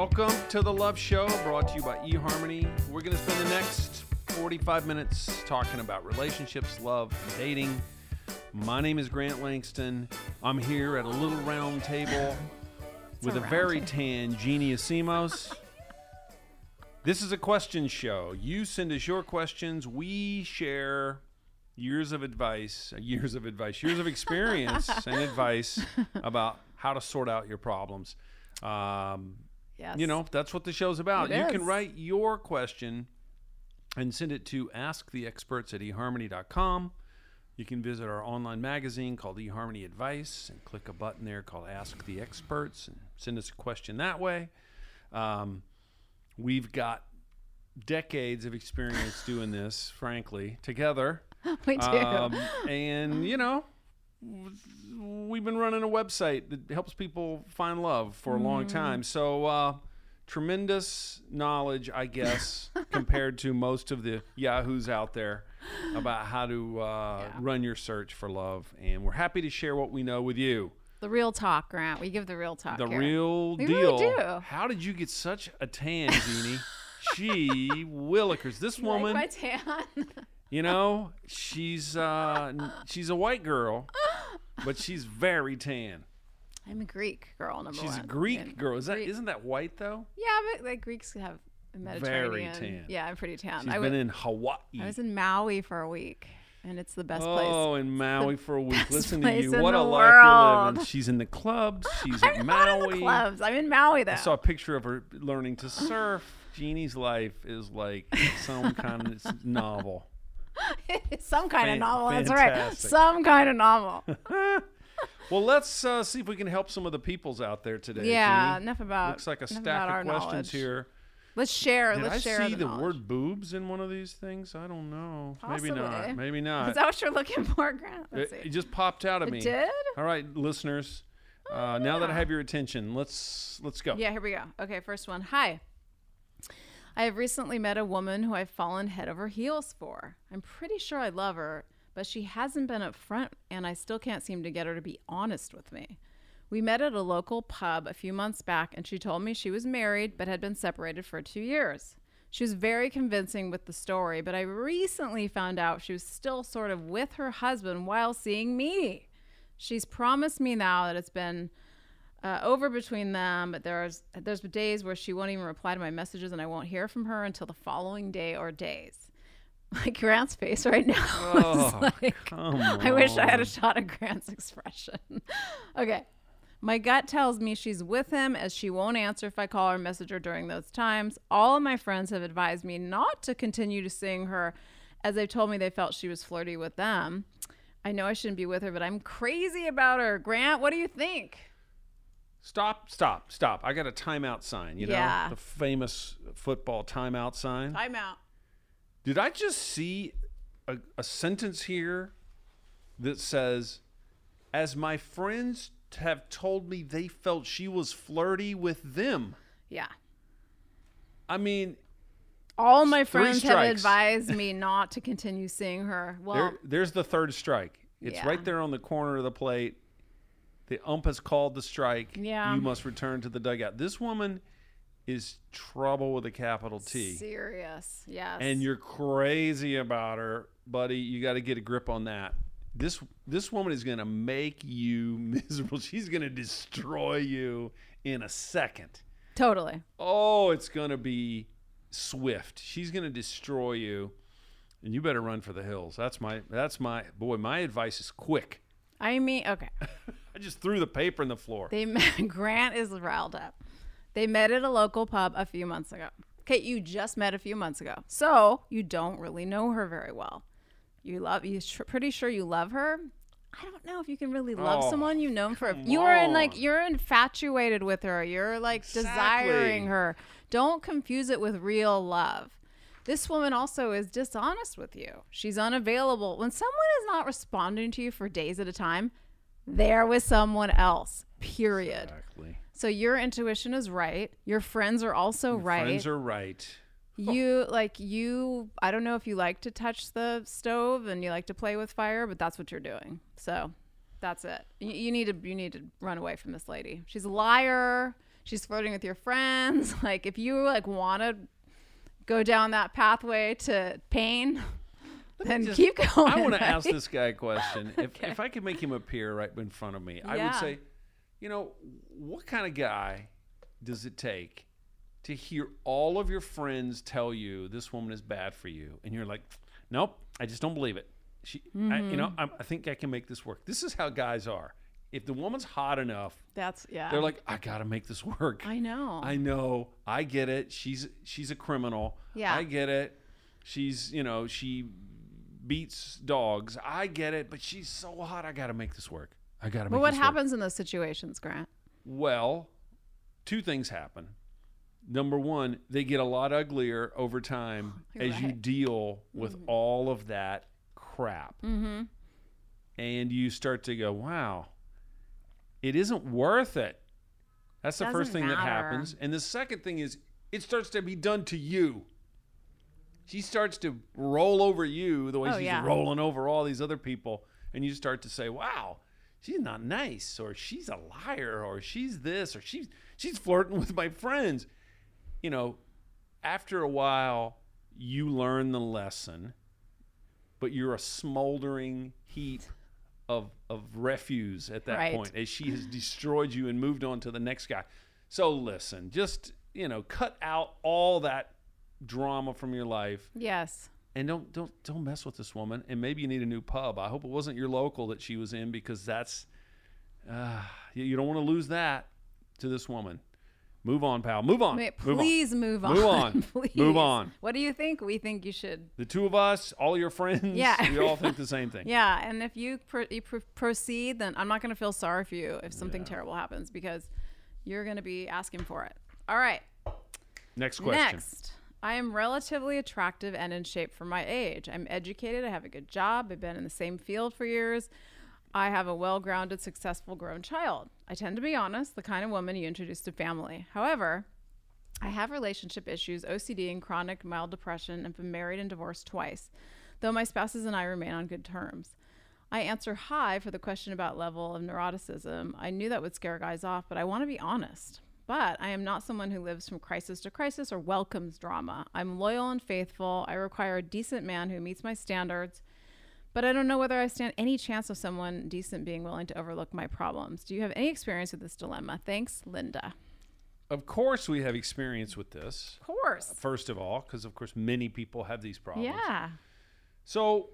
Welcome to the Love Show, brought to you by eHarmony. We're going to spend the next 45 minutes talking about relationships, love, and dating. My name is Grant Langston. I'm here at a little round table with a, round very tan Jeannie Assimos. this is a question show. You send us your questions. We share years of advice, uh, years of advice, years of experience and advice about how to sort out your problems. Um, Yes. you know, that's what the show's about. It you can write your question and send it to asktheexperts at eharmony.com. You can visit our online magazine called eHarmony Advice and click a button there called Ask the Experts and send us a question that way. Um, we've got decades of experience doing this, frankly, together. we do. Um, and, you know, we've been running a website that helps people find love for a long Mm-hmm. time. So, uh, tremendous knowledge, I guess, compared to most of the yahoos out there about how to uh, Yeah. run your search for love. And we're happy to share what we know with you. the real talk, Grant. We give the real talk. The here. real We deal. really do. How did you get such a tan, Jeannie? she willikers. This You woman, Like my tan. you know, she's uh, she's a white girl, but she's very tan. I'm a Greek girl, number She's one. a Greek And girl. Is that Greek- not that white though? Yeah, but like Greeks have a Mediterranean. tan. Yeah, I'm pretty tan. She's I been wa- in Hawaii. I was in Maui for a week, and it's the best place. Oh, in Maui for a week. Listen to you. What a the life you're living. She's in the clubs. She's I'm at not in Maui. the clubs. I'm in Maui though. I saw a picture of her learning to surf. Jeannie's life is like some kind of novel. Some kind Fan- of novel. That's right. Some kind of novel. Well, let's uh, see if we can help some of the peoples out there today. yeah. Jeannie. Enough about. Looks like a enough stack our of questions knowledge. here. Let's share. Did let's I share see the, knowledge. word boobs in one of these things? I don't know. Maybe not. Maybe not. Is that what you're looking for, Grant? Let's it, see. it just popped out of It me. did? All right, listeners. Uh, now that I have your attention, let's let's go. Yeah, here we go. Okay, first one. Hi. I have recently met a woman who I've fallen head over heels for. I'm pretty sure I love her, but she hasn't been upfront, and I still can't seem to get her to be honest with me. We met at a local pub a few months back, and she told me she was married but had been separated for two years. She was very convincing with the story, but I recently found out she was still sort of with her husband while seeing me. She's promised me now that it's been uh, over between them, but there's there's days where she won't even reply to my messages, and I won't hear from her until the following day or days. Like Grant's face right now. Oh, like, I wish I had a shot of Grant's expression. okay. My gut tells me she's with him as she won't answer if I call or message her during those times. All of my friends have advised me not to continue to sing her as they've told me they felt she was flirty with them. I know I shouldn't be with her, but I'm crazy about her. Grant, what do you think? Stop! Stop! Stop! I got a timeout sign. You Yeah. know the famous football timeout sign. I'm. Did I just see a, a sentence here that says, "As my friends have told me, they felt she was flirty with them." Yeah. I mean, All my friends have advised me not to continue seeing her. Well, There, there's the third strike. It's Yeah. right there on the corner of the plate. The ump has called the strike. Yeah. You must return to the dugout. This woman is trouble with a capital T. serious. Yes. And you're crazy about her, buddy. You got to get a grip on that. This this woman is going to make you miserable. She's going to destroy you in a second. totally. Oh, it's going to be swift. She's going to destroy you. And you better run for the hills. That's my that's my boy, my advice is quick. I mean, okay. I just threw the paper in the floor. They met, Grant is riled up. They met at a local pub a few months ago. Okay, you just met a few months ago, so you don't really know her very well. You love you tr- pretty sure you love her. I don't know if you can really love Oh, someone you've known for. come You are in like you're infatuated with her. You're like desiring her. Don't confuse it with real love. This woman also is dishonest with you. She's unavailable. When someone is not responding to you for days at a time, they're with someone else. Period. Exactly. So your intuition is right. Your friends are also right. Friends are right. you like you I don't know if you like to touch the stove and you like to play with fire, but that's what you're doing. So that's it. You, you need to you need to run away from this lady. She's a liar. she's flirting with your friends. Like if you like want to go down that pathway to pain, then just- keep going. I want to ask this guy a question. If, Okay. if I could make him appear right in front of me, I would say, you know, what kind of guy does it take to hear all of your friends tell you this woman is bad for you, and you're like, nope, I just don't believe it. She, I, you Mm-hmm. know, I, I think I can make this work. This is how guys are. If the woman's hot enough, That's yeah. they're like, I gotta make this work. I know. I know. I get it. She's she's a criminal. Yeah. I get it. She's you know she beats dogs. I get it. But she's so hot. I got to make this work. I got to. but what this work. happens in those situations, Grant? Well, two things happen. Number one, they get a lot uglier over time as you deal with all of that crap. Mm-hmm. And you start to go, wow, it isn't worth it. That's the first Doesn't thing that happens. And the second thing is, it starts to be done to you. She starts to roll over you the way Oh, she's yeah. rolling over all these other people. And you start to say, wow, she's not nice, or she's a liar, or she's this, or she's she's flirting with my friends. You know, after a while, you learn the lesson, but you're a smoldering heap of of refuse at that Right. point as she has destroyed you and moved on to the next guy. So listen, just you know, cut out all that drama from your life Yes. and don't don't don't mess with this woman. And maybe you need a new pub. I hope it wasn't your local that she was in because that's uh, you, don't want to lose that to this woman. Move on, pal. Move on. Wait, Move on. please move on. Move on. please. Move on. What do you think? We think you should. The two of us, all your friends, Yeah. we all think the same thing. Yeah, and if you, pr- you pr- proceed, then I'm not going to feel sorry for you if something Yeah. terrible happens because you're going to be asking for it. All right. Next question. Next, I am relatively attractive and in shape for my age. I'm educated. I have a good job. I've been in the same field for years. I have a well grounded, successful grown child. I tend to be honest, the kind of woman you introduce to family. However, I have relationship issues, OCD, and chronic mild depression, and been married and divorced twice, though my spouses and I remain on good terms. I answer high for the question about level of neuroticism. I knew that would scare guys off, but I want to be honest. But I am not someone who lives from crisis to crisis or welcomes drama. I'm loyal and faithful. I require a decent man who meets my standards. But I don't know whether I stand any chance of someone decent being willing to overlook my problems. Do you have any experience with this dilemma? Thanks, Linda. Of course, we have experience with this. Of course. First of all, because of course many people have these problems. Yeah. So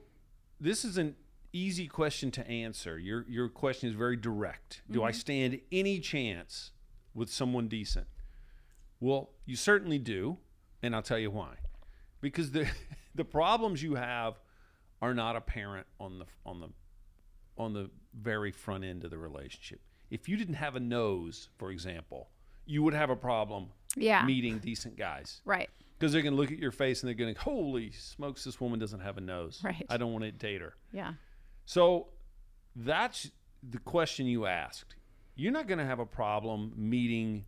this is an easy question to answer. Your your question is very direct. Do I mm-hmm. stand any chance with someone decent? Well, you certainly do, and I'll tell you why. Because the the problems you have are not apparent on the on the on the very front end of the relationship. If you didn't have a nose, for example, you would have a problem Yeah. meeting decent guys Right. because they're going to look at your face and they're going to, holy smokes, this woman doesn't have a nose. Right. I don't want to date her. Yeah. So that's the question you asked. You're not going to have a problem meeting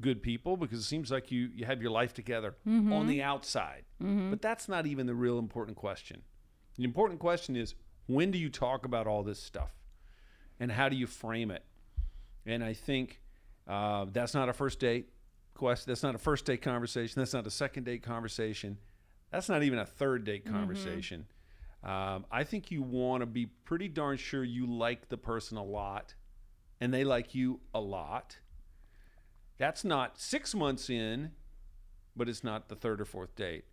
good people because it seems like you, you have your life together on the outside. But that's not even the real important question. The important question is when do you talk about all this stuff and how do you frame it? And I think uh, that's not a first date question. That's not a first date conversation. That's not a second date conversation. That's not even a third date conversation. Um, I think you want to be pretty darn sure you like the person a lot and they like you a lot. That's not six months in, but it's not the third or fourth date.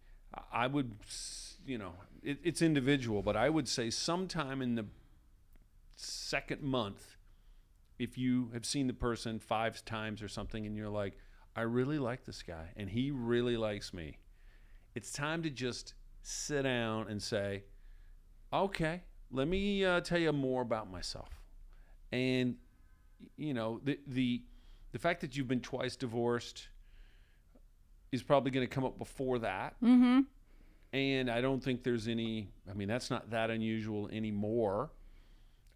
I- would, you know, it, it's individual, but I would say sometime in the second month, if you have seen the person five times or something and you're like, I really like this guy and he really likes me, it's time to just sit down and say, okay, let me uh, tell you more about myself. And, you know, the, the, the fact that you've been twice divorced is probably going to come up before that. Mm-hmm. And I don't think there's any, I mean, that's not that unusual anymore.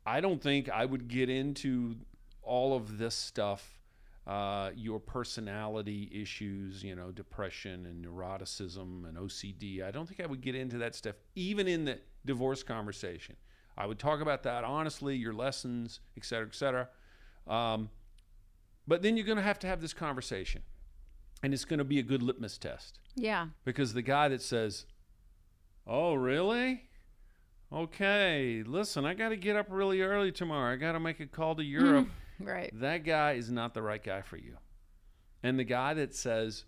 I don't think I would get into all of this stuff, uh, your personality issues, you know, depression and neuroticism and OCD. I don't think I would get into that stuff, even in the divorce conversation. I would talk about that honestly, your lessons, et cetera, et cetera. Um, but then you're going to have to have this conversation, and it's going to be a good litmus test Yeah. because the guy that says, "Oh, really? Okay, listen, I got to get up really early tomorrow. I got to make a call to Europe." Right. that guy is not the right guy for you. And the guy that says,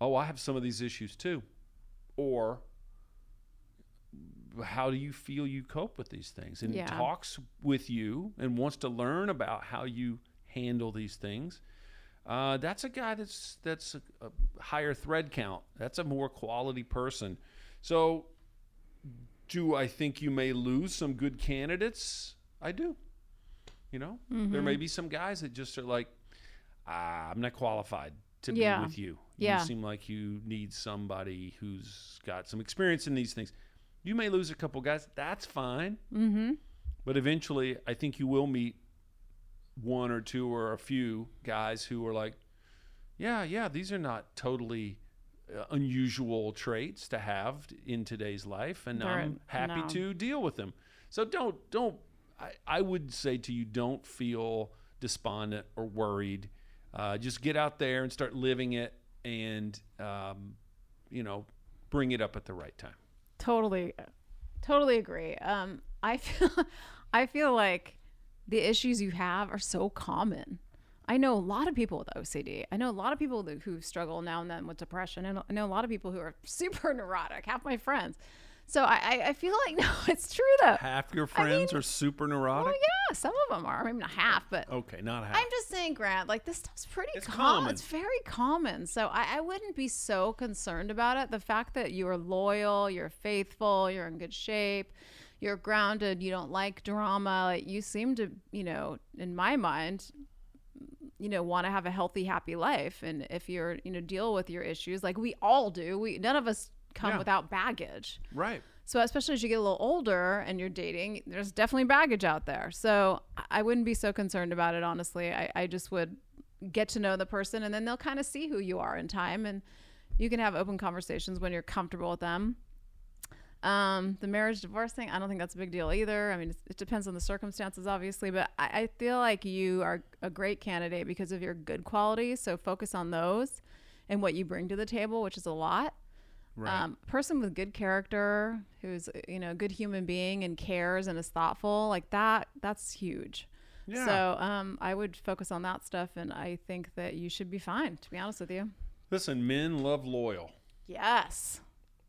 "Oh, I have some of these issues too," or how do you feel you cope with these things? And Yeah. talks with you and wants to learn about how you handle these things. Uh, that's a guy that's that's a, a higher thread count. That's a more quality person. So do i think you may lose some good candidates? I do. You know? There may be some guys that just are like ah, i'm not qualified to Yeah. be with you. Yeah. you seem like you need somebody who's got some experience in these things you may lose a couple guys that's fine Mm-hmm. but eventually, I think you will meet one or two or a few guys who are like, yeah, yeah, these are not totally uh, unusual traits to have in today's life, and They're- I'm happy no. to deal with them. So don't don't. I, I would say to you, don't feel despondent or worried. Uh, just get out there and start living it, and um, you know, bring it up at the right time. Totally, totally agree. Um, I feel, I feel like the issues you have are so common. I know a lot of people with OCD. I know a lot of people who struggle now and then with depression, and I know a lot of people who are super neurotic. Half my friends. So I, I, I feel like no, it's true though. Half your friends are super neurotic. Well, yeah, some of them are. I mean, not half, but Okay, not half. I'm just saying, Grant, like this stuff's pretty It's com- common. It's very common. So I, I wouldn't be so concerned about it. The fact that you are loyal, you're faithful, you're in good shape, you're grounded, you don't like drama. Like you seem to, you know, in my mind, you know, want to have a healthy, happy life. And if you're, you know, deal with your issues, like we all do, we none of us come Yeah. without baggage. right. So especially as you get a little older and you're dating, there's definitely baggage out there. So I- wouldn't be so concerned about it, honestly. I, I just would get to know the person and then they'll kind of see who you are in time and you can have open conversations when you're comfortable with them. Um, the marriage divorce thing, I don't think that's a big deal either. I mean, it depends on the circumstances, obviously, but I, I feel like you are a great candidate because of your good qualities. So focus on those and what you bring to the table, which is a lot Right. um, person with good character who's you know a good human being and cares and is thoughtful like that that's huge Yeah. so um, i would focus on that stuff and i think that you should be fine to be honest with you Listen, men love loyal. yes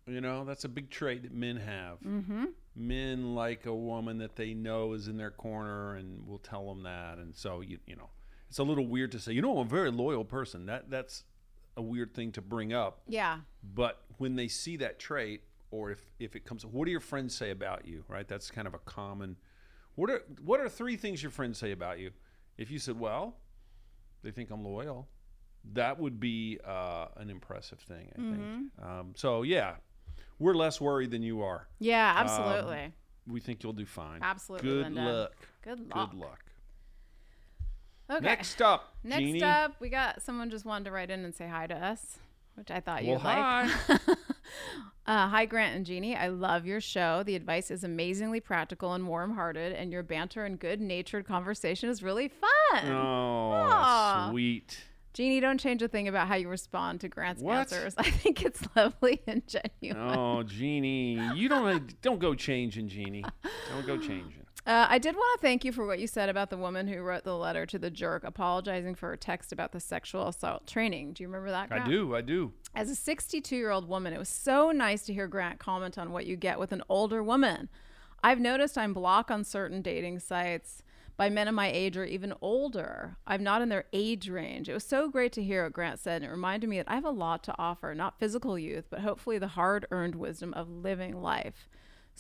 You know, that's a big trait that men have. Mm-hmm. Men like a woman that they know is in their corner and will tell them that. And so, you, you know, it's a little weird to say, you know, I'm a very loyal person. That That's a weird thing to bring up. yeah But when they see that trait, or if, if it comes, what do your friends say about you, right? That's kind of a common. What are what are three things your friends say about you? If you said, well, they think I'm loyal, that would be uh, an impressive thing, I think. Um, so yeah, we're less worried than you are. yeah absolutely We think you'll do fine. Absolutely, Good Linda. luck. good luck Good luck. Okay Next up, Next Jeannie. up we got someone just wanted to write in and say hi to us which i thought Well, you'd like hi. Uh, hi, Grant and Jeannie. I love your show. The advice is amazingly practical and warm hearted, and your banter and good natured conversation is really fun. oh, Aw. sweet. Jeannie, don't change a thing about how you respond to Grant's What? answers. I think it's lovely and genuine. Oh, Jeannie, you don't don't go changing, Jeannie. Don't go changing. Uh, I did want to thank you for what you said about the woman who wrote the letter to the jerk apologizing for her text about the sexual assault training. Do you remember that? I do, I do. As a 62 year old woman, it was so nice to hear Grant comment on what you get with an older woman. I've noticed I'm blocked on certain dating sites by men of my age or even older. I'm not in their age range. It was so great to hear what Grant said, and it reminded me that I have a lot to offer not physical youth, but hopefully the hard earned wisdom of living life.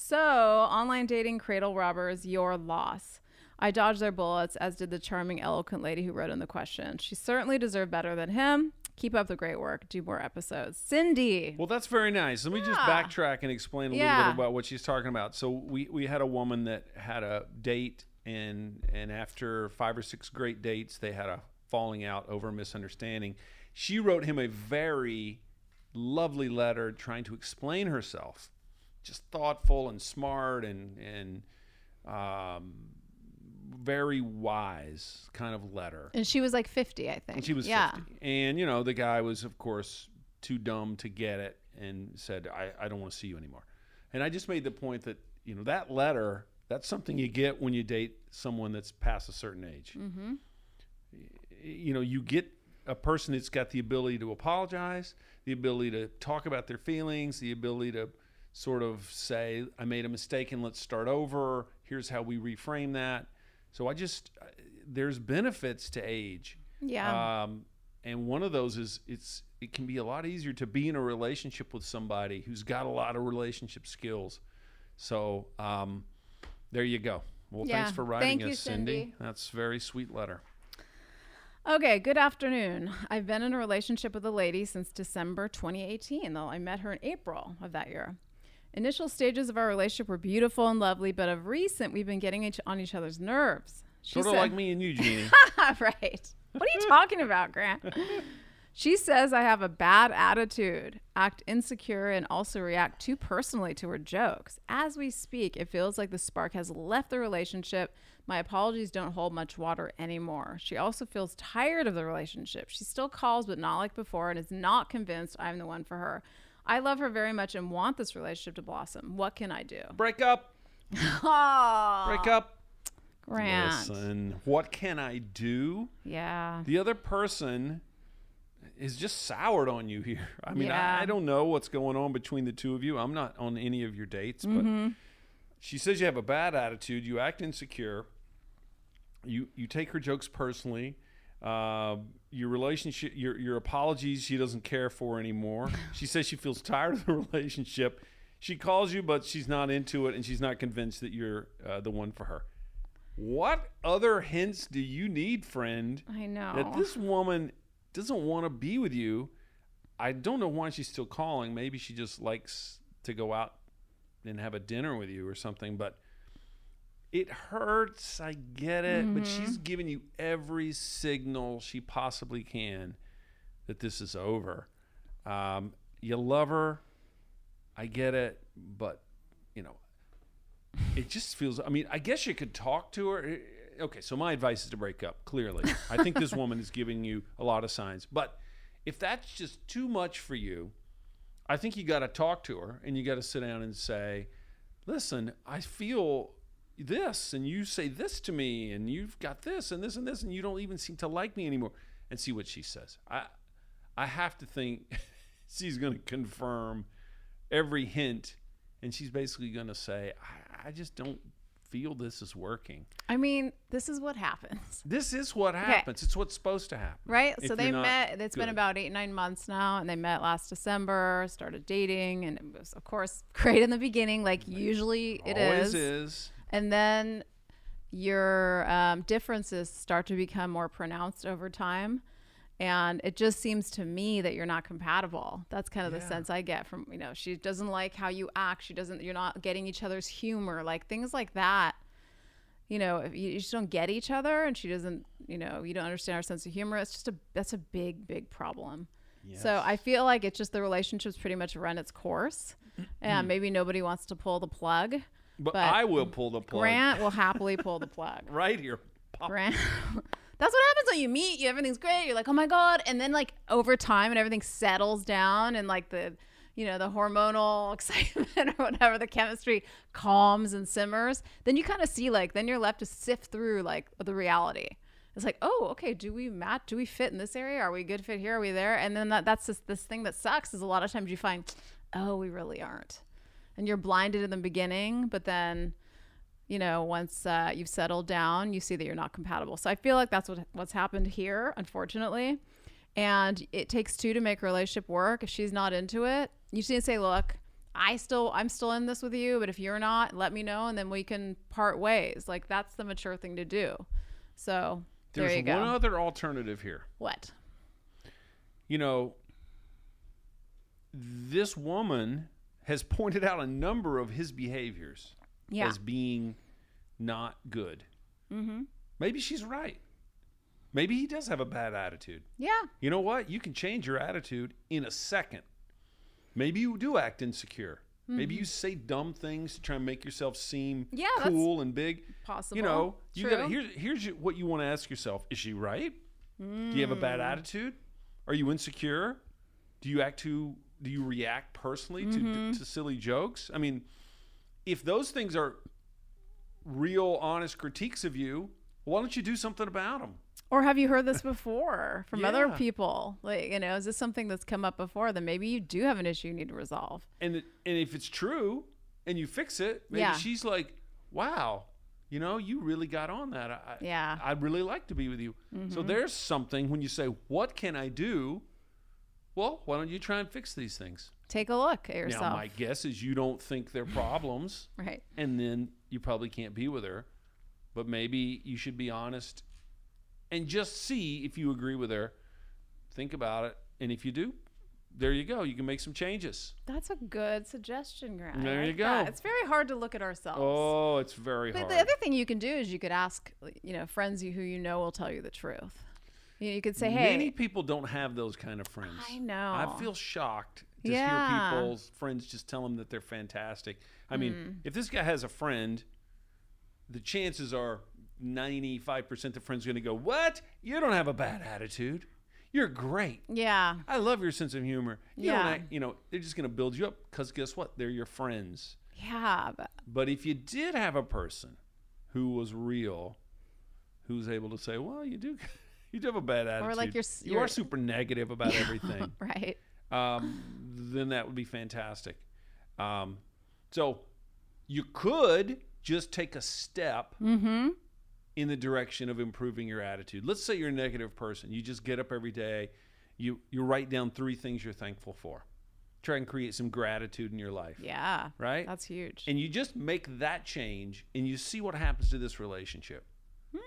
So, online dating cradle robbers, your loss. I dodged their bullets, as did the charming, eloquent lady who wrote in the question. She certainly deserved better than him. Keep up the great work. Do more episodes. Cindy. Well, that's very nice. Let me just Yeah. backtrack and explain a Yeah. little bit about what she's talking about. So we we had a woman that had a date and and after five or six great dates, they had a falling out over a misunderstanding. She wrote him a very lovely letter trying to explain herself, just thoughtful and smart and and um, very wise kind of letter. And she was like 50, I think. And she was yeah. 50. And, you know, the guy was, of course, too dumb to get it and said, I, I don't want to see you anymore. And I just made the point that, you know, that letter, that's something you get when you date someone that's past a certain age. Mm-hmm. You know, you get a person that's got the ability to apologize, the ability to talk about their feelings, the ability to sort of say, I made a mistake and let's start over. Here's how we reframe that. So I just, uh, there's benefits to age. Yeah. Um, and one of those is it's it can be a lot easier to be in a relationship with somebody who's got a lot of relationship skills. So um, there you go. Well, Yeah. thanks for writing Thank you, us, Cindy. Cindy. That's a very sweet letter. Okay, good afternoon. I've been in a relationship with a lady since December 2018, though I met her in April of that year. Initial stages of our relationship were beautiful and lovely, but of recent, we've been getting each, on each other's nerves. She Sort of said- like me and you, Jeannie. right. What are you talking about, Grant? She says I have a bad attitude, act insecure, and also react too personally to her jokes. As we speak, it feels like the spark has left the relationship. My apologies don't hold much water anymore. She also feels tired of the relationship. She still calls, but not like before, and is not convinced I'm the one for her. I love her very much and want this relationship to blossom. What can I do? Break up. Oh, Break up. Grant. Listen, what can I do? Yeah. The other person is just soured on you here. I mean, Yeah. I, I don't know what's going on between the two of you. I'm not on any of your dates, Mm-hmm. but she says you have a bad attitude. You act insecure. You you take her jokes personally. Uh, your relationship, your your apologies, she doesn't care for anymore. she says she feels tired of the relationship. She calls you, but she's not into it, and she's not convinced that you're uh, the one for her. What other hints do you need, friend? I know. that this woman doesn't want to be with you. I don't know why she's still calling. Maybe she just likes to go out and have a dinner with you or something, but it hurts. I get it, but mm-hmm. she's giving you every signal she possibly can that this is over. Um, you love her. I get it, but you know, it just feels. I mean, I guess you could talk to her. Eh, eh, okay, so my advice is to break up. Clearly, I think this woman is giving you a lot of signs. But if that's just too much for you, I think you got to talk to her and you got to sit down and say, "Listen, I feel this, and you say this to me, and you've got this and this and this, and you don't even seem to like me anymore." And see what she says. I, I have to think she's going to confirm every hint, and she's basically going to say, I, "I just don't feel this is working." I mean, this is what happens, This is what happens. It's what's supposed to happen. right? So they met. It's been about eight, nine months now, and they met last December. Started dating, and it was, of course, great in the beginning, like usually it Always is. is. And then your um, differences start to become more pronounced over time. And it just seems to me that you're not compatible. That's kind of the sense I get from, you know, she doesn't like how you act. She doesn't, you're not getting each other's humor, like things like that. You know, if you, you just don't get each other and she doesn't, you know, you don't understand our sense of humor. It's just a, that's a big, big problem. So I feel like it's just the relationship's pretty much run its course. and maybe nobody wants to pull the plug. But, but I will pull the plug Grant will happily pull the plug. right here. Pop. Grant. That's what happens when you meet. You everything's great. You're like, oh my god, and then like over time, and everything settles down, and like the, you know, the hormonal excitement or whatever, the chemistry calms and simmers. Then you kind of see like, then you're left to sift through like the reality. It's like, oh, okay, do we match? Do we fit in this area? Are we good fit here? Are we there? And then that, that's just this thing that sucks is a lot of times you find, oh, we really aren't, and you're blinded in the beginning, but then you know, once uh, you've settled down, you see that you're not compatible. So I feel like that's what what's happened here, unfortunately. And it takes two to make a relationship work. If she's not into it, you just need to say, "Look, I still I'm still in this with you, but if you're not, let me know, and then we can part ways." Like that's the mature thing to do. So There's there you go. one other alternative here. what? You know, this woman has pointed out a number of his behaviors Yeah. as being not good. Mm-hmm. Maybe she's right. Maybe he does have a bad attitude. Yeah. You know what? You can change your attitude in a second. Maybe you do act insecure. Maybe you say dumb things to try and make yourself seem Mm-hmm. Yeah, cool and big. Possible. You know, you True. got here's here's what you want to ask yourself: Is she right? Do you have a Mm. bad attitude? Are you insecure? Do you act too? Do you react personally to Mm-hmm. to silly jokes? I mean, if those things are real, honest critiques of you, why don't you do something about them? Or have you heard this before from other people? Like, you know, is this something that's come up before? Then maybe you do have an issue you need to resolve. And it, and if it's true and you fix it, maybe Yeah. she's like, "Wow, you know, you really got on that. I, I- Yeah. Mm-hmm. I'd really like to be with you." So there's something when you say, "What can I do?" Well, why don't you try and fix these things? Take a look at yourself. Now, my guess is you don't think they're problems, right. and then you probably can't be with her. But maybe you should be honest and just see if you agree with her. Think about it, and if you do, there you go. You can make some changes. That's a good suggestion, Grant. There you that. go. It's very hard to look at ourselves. Oh, it's very But hard. the other thing you can do is you could ask, you know, friends you- who you know will tell you the truth. You, you could say, "Hey, Many people don't have those kind of friends. I know. I feel shocked to Yeah. hear people's friends just tell them that they're fantastic. I mean, Hmm. if this guy has a friend, the chances are 95% the friend's going to go, What? You don't have a bad attitude. You're great. yeah, I love your sense of humor. You Yeah. act, you know, they're just going to build you up because guess what? They're your friends. yeah, but But if you did have a person who was real, who's able to say, "Well, you do, you do have a bad attitude," Or like you're s- you you're- are super negative about everything, right, um, then that would be fantastic. Um, so you could just take a step mm-hmm. in the direction of improving your attitude. Let's say you're a negative person. You just get up every day. You you write down three things you're thankful for. Try and create some gratitude in your life. yeah, Right? That's huge. and you just make that change and you see what happens to this relationship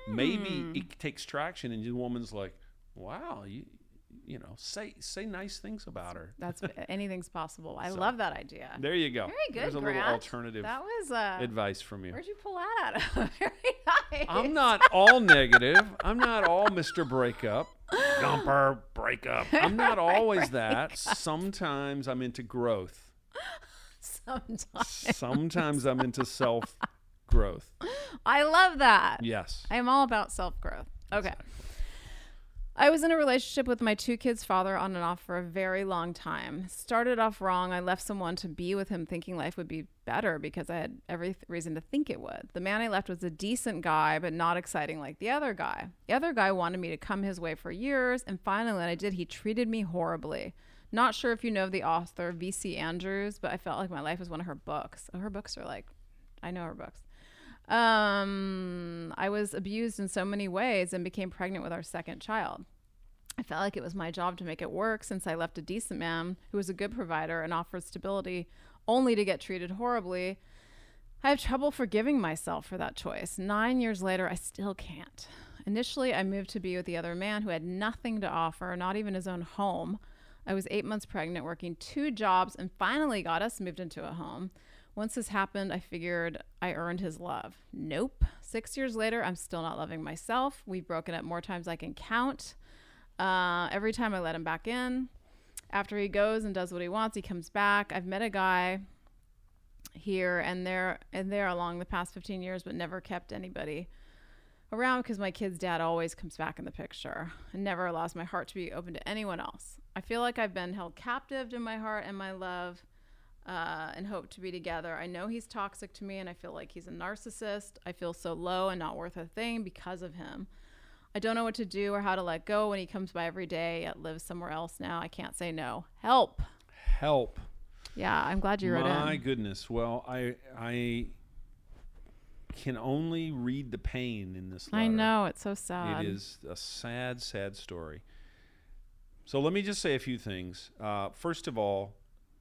maybe it takes traction and the woman's like wow you you know say say nice things about her. That's anything's possible. I So, love that idea. there you go. Very good, there's a Grant. little alternative That was uh, advice from you. where'd you pull that out of? Very nice. i'm not all negative. I'm not all mr breakup. Gumper breakup. I'm not always that. Sometimes i'm into growth. Sometimes. Sometimes i'm into self growth I love that. yes I am all about self growth. Okay. I was in a relationship with my two kids' father on and off for a very long time. Started off wrong. I left someone to be with him thinking life would be better because I had every th- reason to think it would. The man I left was a decent guy, but not exciting like the other guy. The other guy wanted me to come his way for years, and finally, when I did, he treated me horribly. Not sure if you know the author, V.C. Andrews, but I felt like my life was one of her books. Oh, her books are like, I know her books. Um, I was abused in so many ways and became pregnant with our second child. I felt like it was my job to make it work since I left a decent man who was a good provider and offered stability only to get treated horribly. I have trouble forgiving myself for that choice. Nine years later, I still can't. Initially, I moved to be with the other man who had nothing to offer, not even his own home. I was eight months pregnant, working two jobs, and finally got us moved into a home. Once this happened, I figured I earned his love. Nope. Six years later, I'm still not loving myself. We've broken up more times I can count. Uh, every time I let him back in, after he goes and does what he wants, he comes back. I've met a guy here and there and there along the past 15 years, but never kept anybody around because my kid's dad always comes back in the picture and never allows my heart to be open to anyone else. I feel like I've been held captive in my heart and my love uh, and hope to be together. I know he's toxic to me and I feel like he's a narcissist. I feel so low and not worth a thing because of him. I don't know what to do or how to let go when he comes by every day, yet lives somewhere else now. I can't say no. Help. help Yeah, I'm glad you wrote it. My in. goodness. Well, I I can only read the pain in this letter. I know, it's so sad. It is a sad, sad story. So let me just say a few things. Uh, first of all,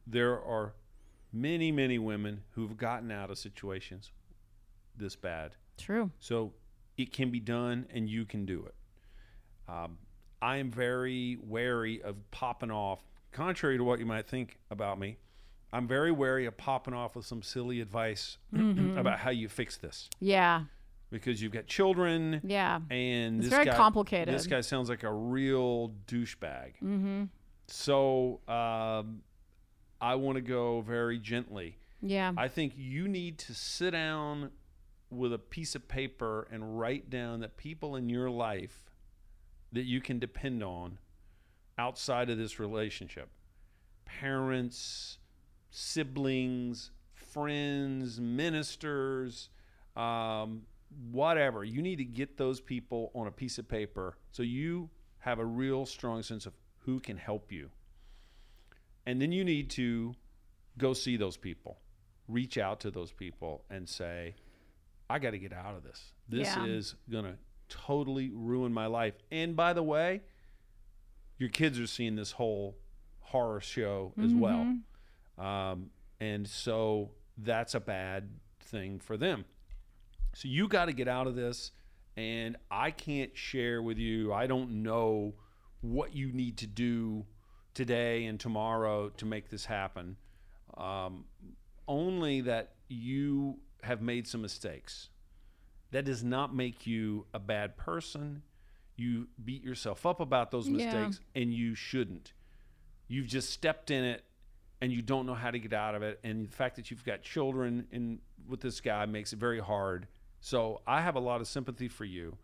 there are many, many women who've gotten out of situations this bad. True. So it can be done, and you can do it. Um, I am very wary of popping off. Contrary to what you might think about me, I'm very wary of popping off with some silly advice Mm-hmm. about how you fix this Yeah. because you've got children Yeah. and It's this very guy, complicated. This guy sounds like a real douchebag. Mm-hmm. So um, I want to go very gently. Yeah. I think you need to sit down with a piece of paper and write down the people in your life that you can depend on outside of this relationship parents, siblings, friends, ministers, um, whatever. You need to get those people on a piece of paper so you have a real strong sense of who can help you. And then you need to go see those people, reach out to those people and say, I got to get out of this. This Yeah. is going to totally ruin my life. And by the way, your kids are seeing this whole horror show as well. Um, and so that's a bad thing for them. So you got to get out of this. And I can't share with you, I don't know what you need to do today and tomorrow to make this happen. Um, only that you have made some mistakes. That does not make you a bad person. You beat yourself up about those Yeah. mistakes, and you shouldn't. You've just stepped in it and you don't know how to get out of it. And the fact that you've got children in with this guy makes it very hard. So I have a lot of sympathy for you.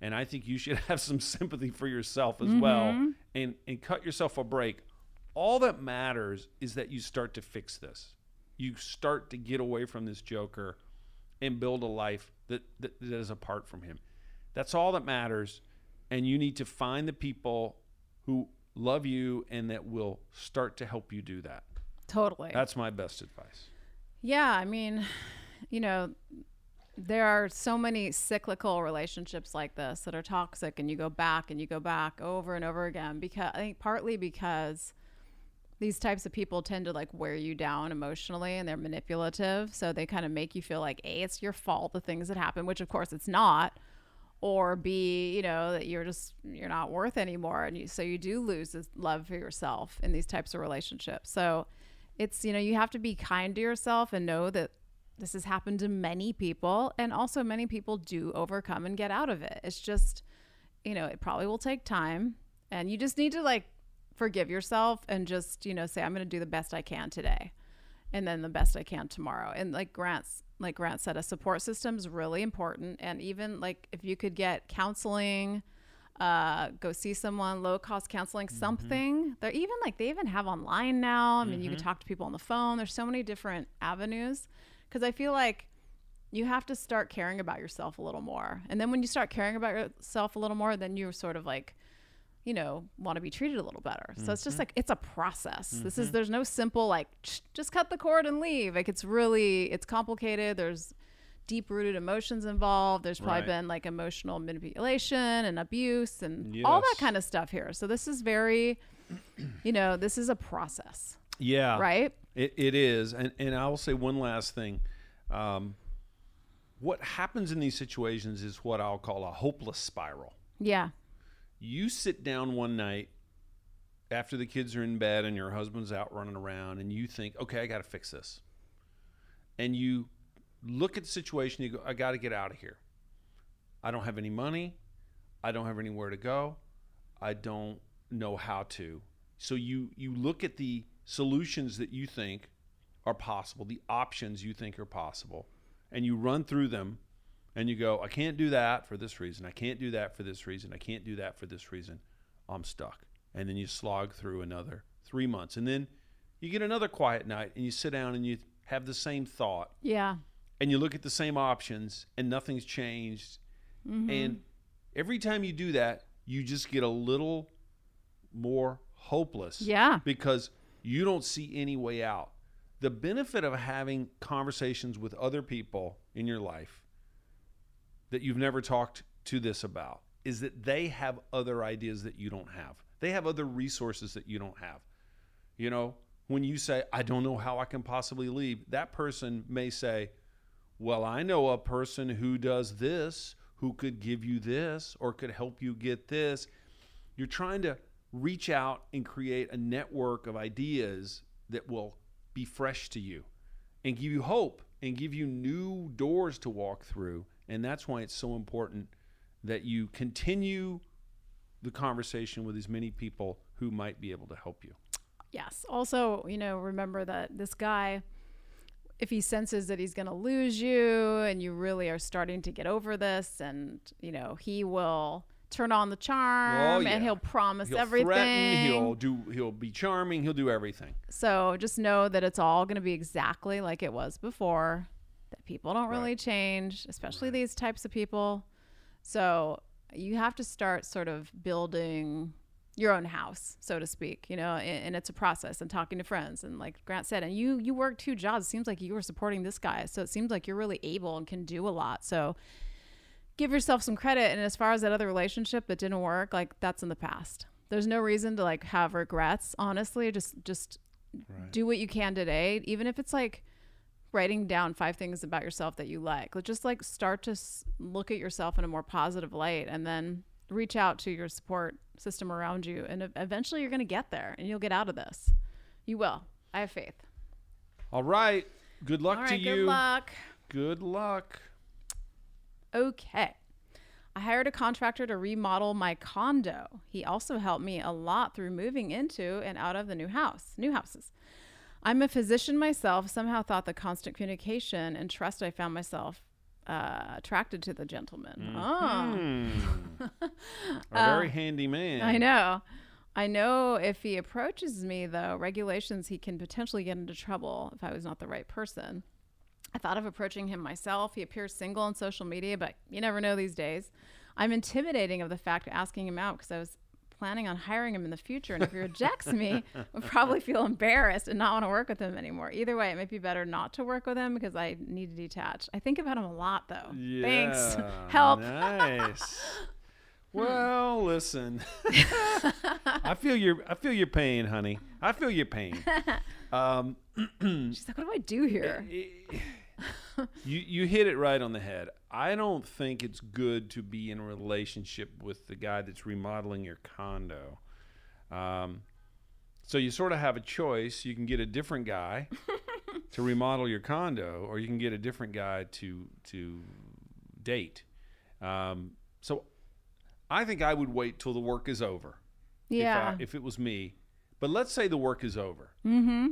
And I think you should have some sympathy for yourself as well mm-hmm. and, and cut yourself a break. All that matters is that you start to fix this. You start to get away from this joker and build a life that, that, that is apart from him. That's all that matters. And you need to find the people who love you and that will start to help you do that. Totally. That's my best advice. Yeah, I mean, you know, there are so many cyclical relationships like this that are toxic and you go back and you go back over and over again because I think partly because these types of people tend to like wear you down emotionally and they're manipulative, so they kind of make you feel like A, it's your fault the things that happen, which of course it's not. Or B, you know, that you're just you're not worth anymore and you so you do lose this love for yourself in these types of relationships. So it's you know you have to be kind to yourself and know that this has happened to many people and also many people do overcome and get out of it it's just you know it probably will take time and you just need to like forgive yourself and just you know say i'm going to do the best i can today and then the best i can tomorrow and like grant's like grant said a support system is really important and even like if you could get counseling uh, go see someone, low cost counseling, something. They're even like they even have online now. I mean, you can talk to people on the phone. There's so many different avenues because I feel like you have to start caring about yourself a little more. And then when you start caring about yourself a little more, then you're sort of like, you know, want to be treated a little better. So it's just mm-hmm. like it's a process. This is mm-hmm. there's no simple like just cut the cord and leave. Like it's really it's complicated. There's deep rooted emotions involved. There's probably Right. been like emotional manipulation and abuse and all that kind of stuff here. So this is very, you know, this is a process, Yeah. right? It, it is. And, and I will say one last thing. Um, what happens in these situations is what I'll call a hopeless spiral. Yeah. You sit down one night after the kids are in bed and your husband's out running around and you think, okay, I got to fix this. And you look at the situation, you go, I got to get out of here. I don't have any money. I don't have anywhere to go. I don't know how to. So you you look at the solutions that you think are possible, the options you think are possible, and you run through them and you go, I can't do that for this reason. I can't do that for this reason. I can't do that for this reason. I'm stuck. And then you slog through another 3 months. And then you get another quiet night and you sit down and you have the same thought Yeah. and you look at the same options and nothing's changed. Mm-hmm. And every time you do that, you just get a little more hopeless. Yeah. Because you don't see any way out. The benefit of having conversations with other people in your life that you've never talked to this about is that they have other ideas that you don't have. They have other resources that you don't have. You know, when you say, I don't know how I can possibly leave, that person may say, Well, I know a person who does this, who could give you this, or could help you get this. You're trying to reach out and create a network of ideas that will be fresh to you and give you hope and give you new doors to walk through. And that's why it's so important that you continue the conversation with as many people who might be able to help you. Yes. Also, you know, remember that this guy, if he senses that he's going to lose you and you really are starting to get over this and you know he will turn on the oh, charm yeah. and he'll promise He'll everything threaten. He'll do. He'll be charming. He'll do everything. so just know that it's all going to be exactly like it was before that people don't really change especially these types of people so you have to start sort of building your own house so to speak you know and, and it's a process and talking to friends and like grant said and you you work two jobs it seems like you were supporting this guy so it seems like you're really able and can do a lot so give yourself some credit and as far as that other relationship that didn't work like that's in the past there's no reason to like have regrets honestly just just Right. do what you can today even if it's like writing down five things about yourself that you like just like start to s- look at yourself in a more positive light and then reach out to your support system around you and eventually you're going to get there and you'll get out of this you will i have faith All right. Good luck all to right you. good luck Good luck. Okay. I hired a contractor to remodel my condo. He also helped me a lot through moving into and out of the new house, new houses. I'm a physician myself, somehow thought the constant communication and trust I found myself uh, attracted to the gentleman. Oh. Hmm. A very handy man. I know. I know if he approaches me, though, regulations, he can potentially get into trouble if I was not the right person. I thought of approaching him myself. He appears single on social media, but you never know these days. I'm intimidating of the fact of asking him out because I was planning on hiring him in the future. And if he rejects me, I'll probably feel embarrassed and not want to work with him anymore. Either way, it might be better not to work with him because I need to detach. I think about him a lot, though. Thanks. Help. Nice. well, listen. I feel your I feel your pain, honey. I feel your pain. Um, She's like, what do I do here? you you hit it right on the head. I don't think it's good to be in a relationship with the guy that's remodeling your condo. Um, so you sort of have a choice. You can get a different guy to remodel your condo, or you can get a different guy to to date. Um, so I think I would wait till the work is over. Yeah. If, I, if it was me, but let's say the work is over. mm-hmm.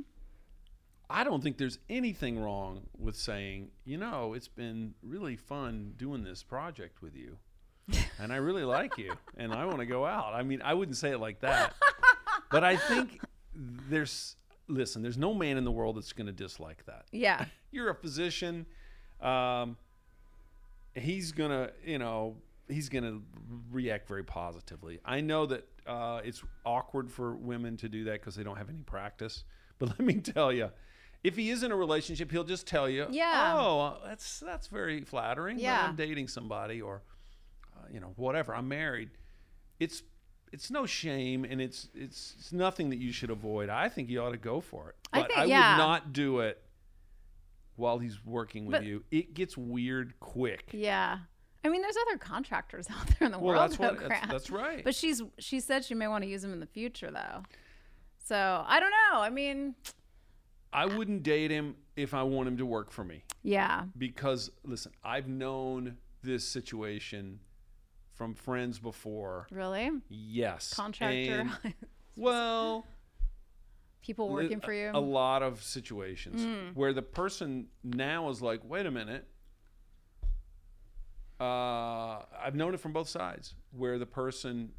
I don't think there's anything wrong with saying, you know, it's been really fun doing this project with you. And I really like you and I want to go out. I mean, I wouldn't say it like that. But I think there's listen, there's no man in the world that's going to dislike that. Yeah. You're a physician. Um, he's going to, you know, he's going to react very positively. I know that uh, it's awkward for women to do that because they don't have any practice. But let me tell you, if he is in a relationship, he'll just tell you, Yeah. "Oh, that's that's very flattering. Yeah. I'm dating somebody, or uh, you know, whatever. I'm married. It's it's no shame, and it's it's it's nothing that you should avoid. I think you ought to go for it. I But think- I yeah. would not do it while he's working with But- you. It gets weird quick. Yeah. I mean, there's other contractors out there in the Well, world. that's what that's, that's right. But she's she said she may want to use them in the future, though. So I don't know. I mean, I wouldn't date him if I want him to work for me. yeah, because listen, I've known this situation from friends before. really, Yes, contractor, And, well, people working for you. A lot of situations Mm. where the person now is like, "Wait a minute." Uh, I've known it from both sides, where the person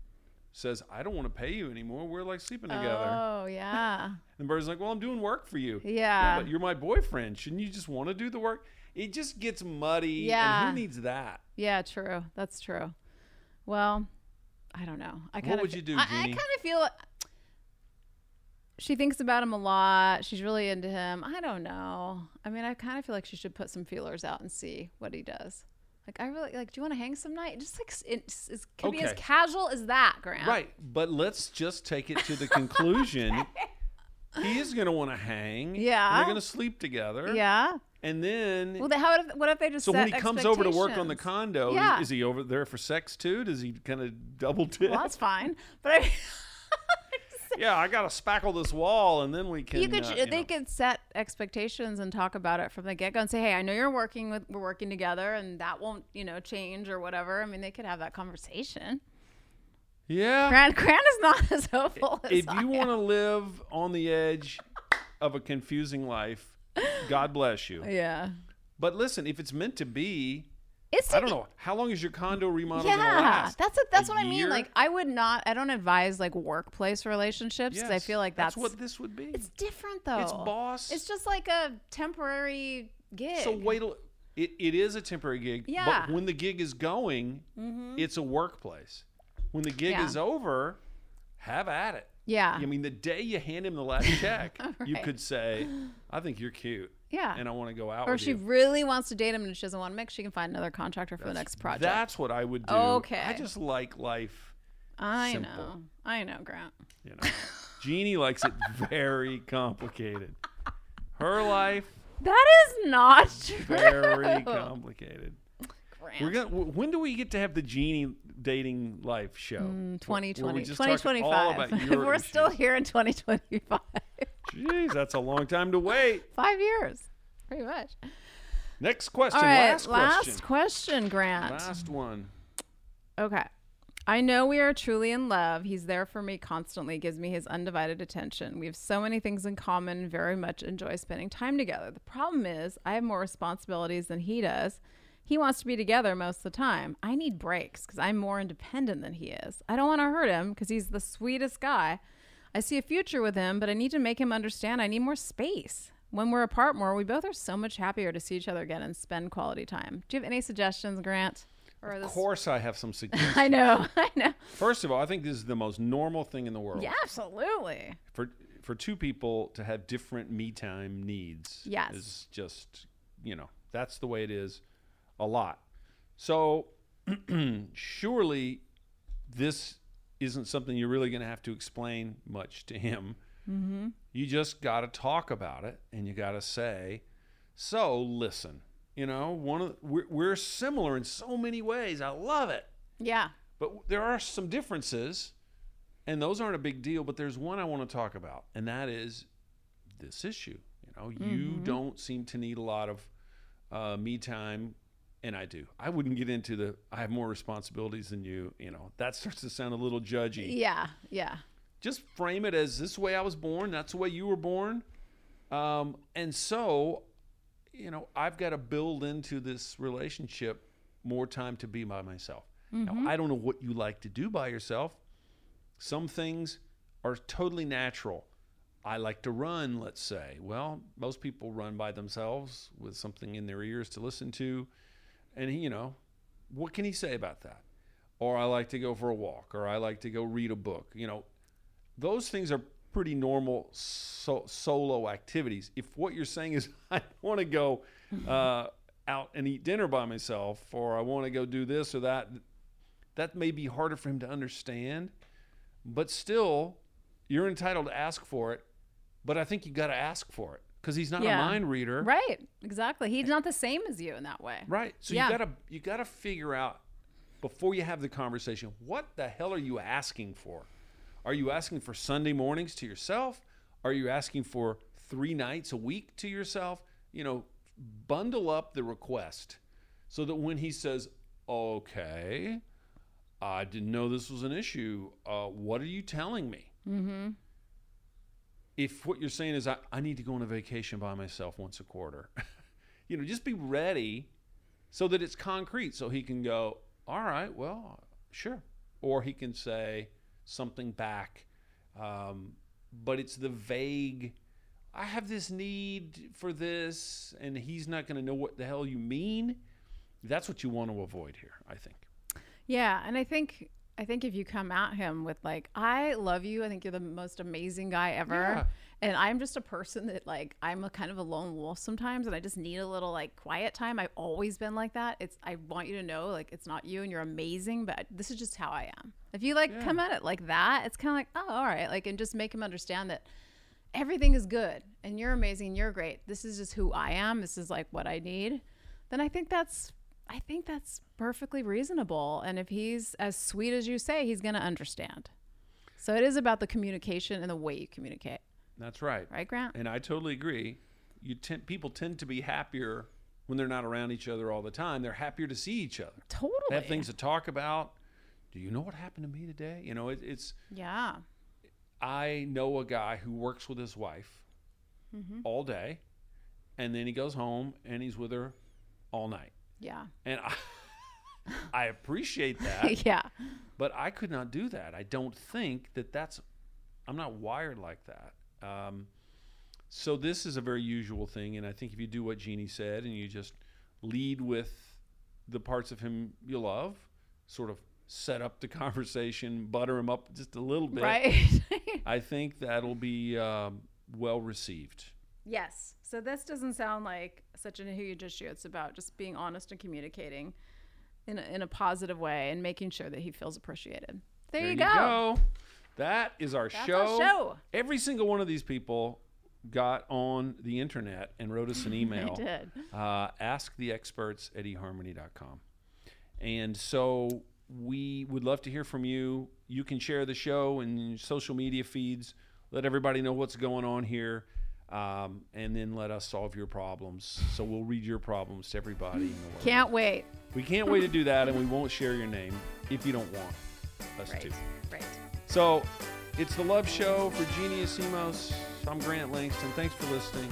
says, "I don't want to pay you anymore. We're like sleeping together." Oh yeah, And the person's like, "Well, I'm doing work for you." yeah, but you're my boyfriend. Shouldn't you just want to do the work? It just gets muddy. Yeah. And who needs that? yeah. True. That's true. Well, I don't know. I kind of. would you do, I, I kind of feel. She thinks about him a lot. She's really into him. I don't know. I mean, I kind of feel like she should put some feelers out and see what he does. Like, I really like. Do you want to hang some night? Just like it's, it can be as casual as that, Grant. Right. But let's just take it to the conclusion. He is going to want to hang. Yeah. they're going to sleep together. Yeah. And then. Well, then how if, what if they just so when he comes over to work on the condo, Yeah. is he over there for sex too? Does he kind of double dip? Well, that's fine. But I, yeah, I got to spackle this wall, and then we can. you could uh, they know. could set expectations and talk about it from the get go and say, hey, I know you're working with we're working together, and that won't you know change or whatever. I mean, they could have that conversation. Yeah. Grant Grant is not as hopeful as if I you want to live on the edge of a confusing life, God bless you. Yeah. But listen, if it's meant to be, It's I don't know. How long is your condo remodel going to Yeah, last? that's it. That's A what I mean. Like, I would not. I don't advise like workplace relationships because I feel like that's, what this would be. it's different though. It's boss. It's just like a temporary gig. So wait it, it is a temporary gig. Yeah. Mm-hmm. But when the gig is going, it's a workplace. When the gig Yeah. is over, have at it. Yeah. I mean, the day you hand him the last check, you could say, "I think you're cute, yeah. and I want to go out or if she you." really wants to date him and she doesn't want to mix, she can find another contractor for the next project. That's what I would do. Okay. I just like life. I simple. know. I know, Grant. You know, Jeannie likes it very complicated. Her life That is not true. very complicated. We're gonna. When do we get to have the Jeannie dating life show? Mm, Where- where 2020, we just talk all 2025. about your We're still here in 2025. Jeez, that's a long time to wait. Five years, pretty much. Next question. All right, last, last question. question, Grant. Last one. Okay. I know we are truly in love. He's there for me constantly, gives me his undivided attention. We have so many things in common, very much enjoy spending time together. The problem is, I have more responsibilities than he does. He wants to be together most of the time. I need breaks because I'm more independent than he is. I don't want to hurt him because he's the sweetest guy. I see a future with him, but I need to make him understand I need more space. When we're apart more, we both are so much happier to see each other again and spend quality time. Do you have any suggestions, Grant? Or Of this- course, I have some suggestions. I know, I know. First of all, I think this is the most normal thing in the world Yeah, absolutely. for for two people to have different me time needs. Yes. is just you know that's the way it is. A lot. So surely this isn't something you're really going to have to explain much to him. Mm-hmm. You just got to talk about it, and you got to say, "So listen, you know, one of we're, we're similar in so many ways. I love it, Yeah. but there are some differences, and those aren't a big deal. But there's one I want to talk about, and that is this issue. You know, you don't seem to need a lot of uh, me time, and I do. I wouldn't get into the I have more responsibilities than you. You know, that starts to sound a little judgy. Yeah. Yeah. Just frame it as this way I was born. That's the way you were born, um, and so, you know, I've got to build into this relationship more time to be by myself. Now, I don't know what you like to do by yourself. Some things are totally natural. I like to run, let's say. Well, most people run by themselves with something in their ears to listen to. And, he, you know, what can he say about that? Or I like to go for a walk, or I like to go read a book. You know, those things are pretty normal so- solo activities. If what you're saying is, I want to go uh, out and eat dinner by myself, or I want to go do this or that, that may be harder for him to understand. But still, you're entitled to ask for it. But I think you got to ask for it because he's not Yeah. a mind reader. Right. Exactly. He's not the same as you in that way. Right. So Yeah. you gotta you gotta figure out before you have the conversation, what the hell are you asking for? Are you asking for Sunday mornings to yourself? Are you asking for three nights a week to yourself? You know, bundle up the request so that when he says, Okay, I didn't know this was an issue. Uh, what are you telling me? Mm-hmm. If what you're saying is I, I need to go on a vacation by myself once a quarter you know just be ready so that it's concrete so he can go all right well sure. Or he can say something back um, but it's the vague i have this need for this and he's not going to know what the hell you mean. That's what you want to avoid here i think. Yeah, and I think I think if you come at him with like, "I love you. I think you're the most amazing guy ever," Yeah. and I'm just a person that like I'm a kind of a lone wolf sometimes, and I just need a little like quiet time. I've always been like that. It's I want you to know like it's not you and you're amazing, but this is just how I am. If you like Yeah. come at it like that, it's kind of like, oh, all right, like and just make him understand that everything is good and you're amazing, you're great. This is just who I am. This is like what I need. Then I think that's I think that's perfectly reasonable. And if he's as sweet as you say, he's going to understand. So it is about the communication and the way you communicate, that's right right, Grant? And I totally agree. You tend, people tend to be happier when they're not around each other all the time. They're happier to see each other. Totally. They have things to talk about. Do you know what happened to me today? You know, it, it's. Yeah. I know a guy who works with his wife Mm-hmm. all day, and then he goes home and he's with her all night. Yeah. And I, I appreciate that, yeah. but I could not do that. I don't think that that's, I'm not wired like that. Um, so this is a very usual thing, and I think if you do what Jeannie said and you just lead with the parts of him you love, sort of set up the conversation, butter him up just a little bit. Right. I think that'll be um, well received. yes. So this doesn't sound like such a huge issue. It's about just being honest and communicating in a, in a positive way and making sure that he feels appreciated. There, There you go. That is our That's show. our show. Every single one of these people got on the internet and wrote us an email. I did. Uh, ask the experts at eharmony.com. And so we would love to hear from you. You can share the show in social media feeds. Let everybody know what's going on here. Um, and then let us solve your problems. So we'll read your problems to everybody in the world. Can't wait. We can't wait to do that, and we won't share your name if you don't want us Right. to. Right. So it's the Love Show for Jeannie Assimos. I'm Grant Langston. Thanks for listening.